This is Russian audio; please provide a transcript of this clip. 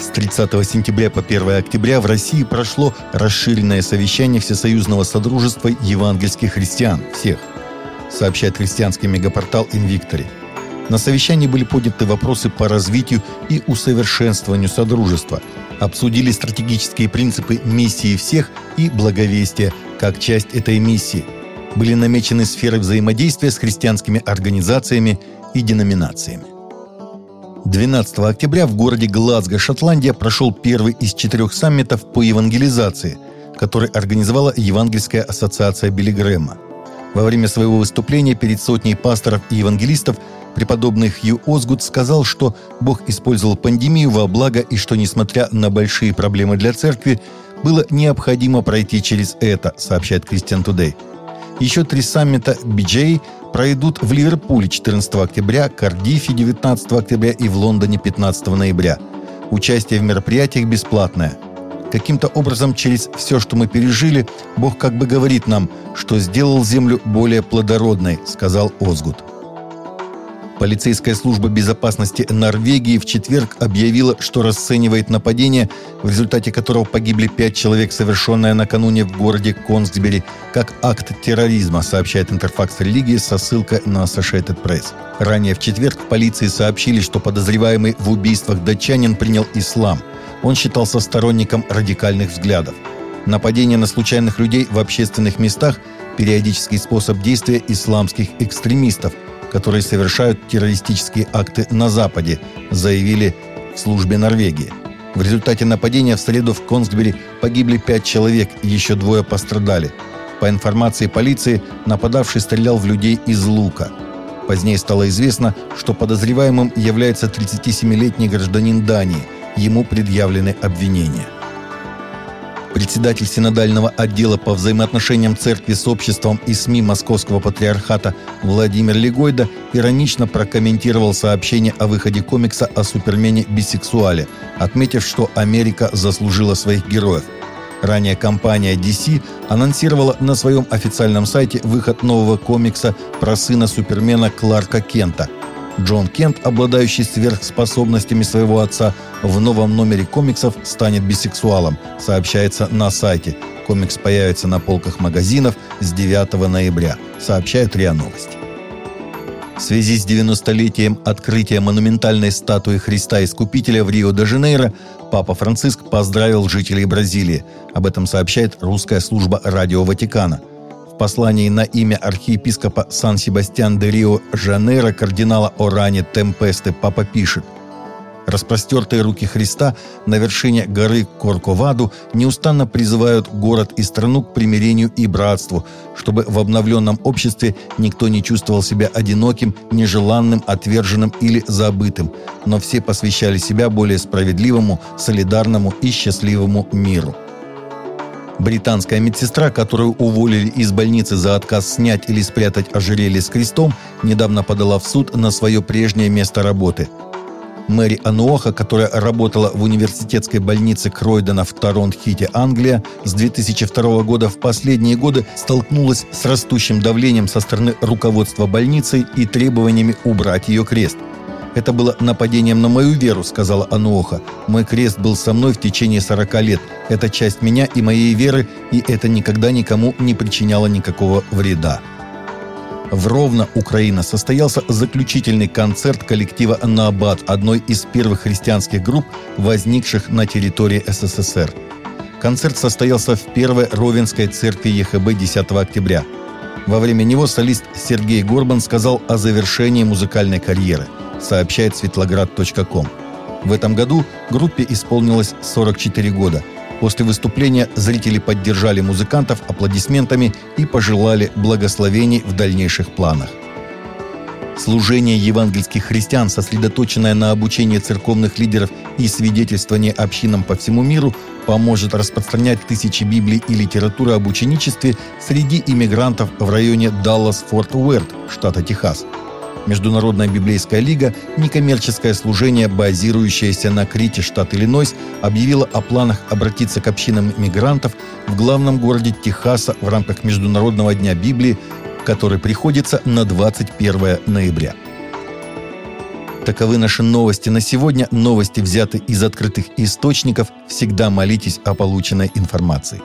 С 30 сентября по 1 октября в России прошло расширенное совещание Всесоюзного Содружества евангельских христиан, всех, сообщает христианский мегапортал «Инвиктори». На совещании были подняты вопросы по развитию и усовершенствованию Содружества, обсудили стратегические принципы миссии всех и благовестия как часть этой миссии. Были намечены сферы взаимодействия с христианскими организациями и деноминациями. 12 октября в городе Глазго, Шотландия, прошел первый из четырех саммитов по евангелизации, который организовала Евангельская ассоциация Билли Грэма. Во время своего выступления перед сотней пасторов и евангелистов преподобный Хью Озгуд сказал, что Бог использовал пандемию во благо и что, несмотря на большие проблемы для церкви, было необходимо пройти через это, сообщает Christian Today. Еще три саммита BJ пройдут в Ливерпуле 14 октября, Кардифе 19 октября и в Лондоне 15 ноября. Участие в мероприятиях бесплатное. Каким-то образом через все, что мы пережили, Бог как бы говорит нам, что сделал землю более плодородной, сказал Озгуд. Полицейская служба безопасности Норвегии в четверг объявила, что расценивает нападение, в результате которого погибли пять человек, совершенное накануне в городе Консбери, как акт терроризма, сообщает Интерфакс Религии со ссылкой на Associated Press. Ранее в четверг полиции сообщили, что подозреваемый в убийствах датчанин принял ислам. Он считался сторонником радикальных взглядов. Нападение на случайных людей в общественных местах – периодический способ действия исламских экстремистов – которые совершают террористические акты на Западе, заявили в службе Норвегии. В результате нападения в среду в Консбери погибли пять человек, еще двое пострадали. По информации полиции, нападавший стрелял в людей из лука. Позднее стало известно, что подозреваемым является 37-летний гражданин Дании. Ему предъявлены обвинения. Председатель синодального отдела по взаимоотношениям церкви с обществом и СМИ Московского патриархата Владимир Легойда иронично прокомментировал сообщение о выходе комикса о супермене-бисексуале, отметив, что Америка заслужила своих героев. Ранее компания DC анонсировала на своем официальном сайте выход нового комикса про сына Супермена Кларка Кента – Джон Кент, обладающий сверхспособностями своего отца, в новом номере комиксов станет бисексуалом, сообщается на сайте. Комикс появится на полках магазинов с 9 ноября, сообщают РИА Новости. В связи с 90-летием открытия монументальной статуи Христа Искупителя в Рио-де-Жанейро Папа Франциск поздравил жителей Бразилии. Об этом сообщает русская служба Радио Ватикана – послании на имя архиепископа Сан-Себастьян де Рио-Жанейро кардинала Орани Темпесты папа пишет Распростертые руки Христа на вершине горы Корковаду неустанно призывают город и страну к примирению и братству, чтобы в обновленном обществе никто не чувствовал себя одиноким, нежеланным, отверженным или забытым, но все посвящали себя более справедливому, солидарному и счастливому миру. Британская медсестра, которую уволили из больницы за отказ снять или спрятать ожерелье с крестом, недавно подала в суд на свое прежнее место работы. Мэри Ануоха, которая работала в университетской больнице Кройдена в Торонт-Хите, Англия, с 2002 года в последние годы столкнулась с растущим давлением со стороны руководства больницы и требованиями убрать ее крест – «Это было нападением на мою веру», — сказала Ануоха. «Мой крест был со мной в течение 40 лет. Это часть меня и моей веры, и это никогда никому не причиняло никакого вреда». В Ровно, Украина, состоялся заключительный концерт коллектива «Наабат», одной из первых христианских групп, возникших на территории СССР. Концерт состоялся в первой Ровенской церкви ЕХБ 10 октября. Во время него солист Сергей Горбан сказал о завершении музыкальной карьеры – сообщает светлоград.ком. В этом году группе исполнилось 44 года. После выступления зрители поддержали музыкантов аплодисментами и пожелали благословений в дальнейших планах. Служение евангельских христиан, сосредоточенное на обучении церковных лидеров и свидетельствовании общинам по всему миру, поможет распространять тысячи Библий и литературы об ученичестве среди иммигрантов в районе Даллас-Форт Уэрт, штата Техас – Международная библейская лига, некоммерческое служение, базирующееся на Крите, штат Иллинойс, объявило о планах обратиться к общинам мигрантов в главном городе Техаса в рамках Международного дня Библии, который приходится на 21 ноября. Таковы наши новости на сегодня. Новости взяты из открытых источников. Всегда молитесь о полученной информации.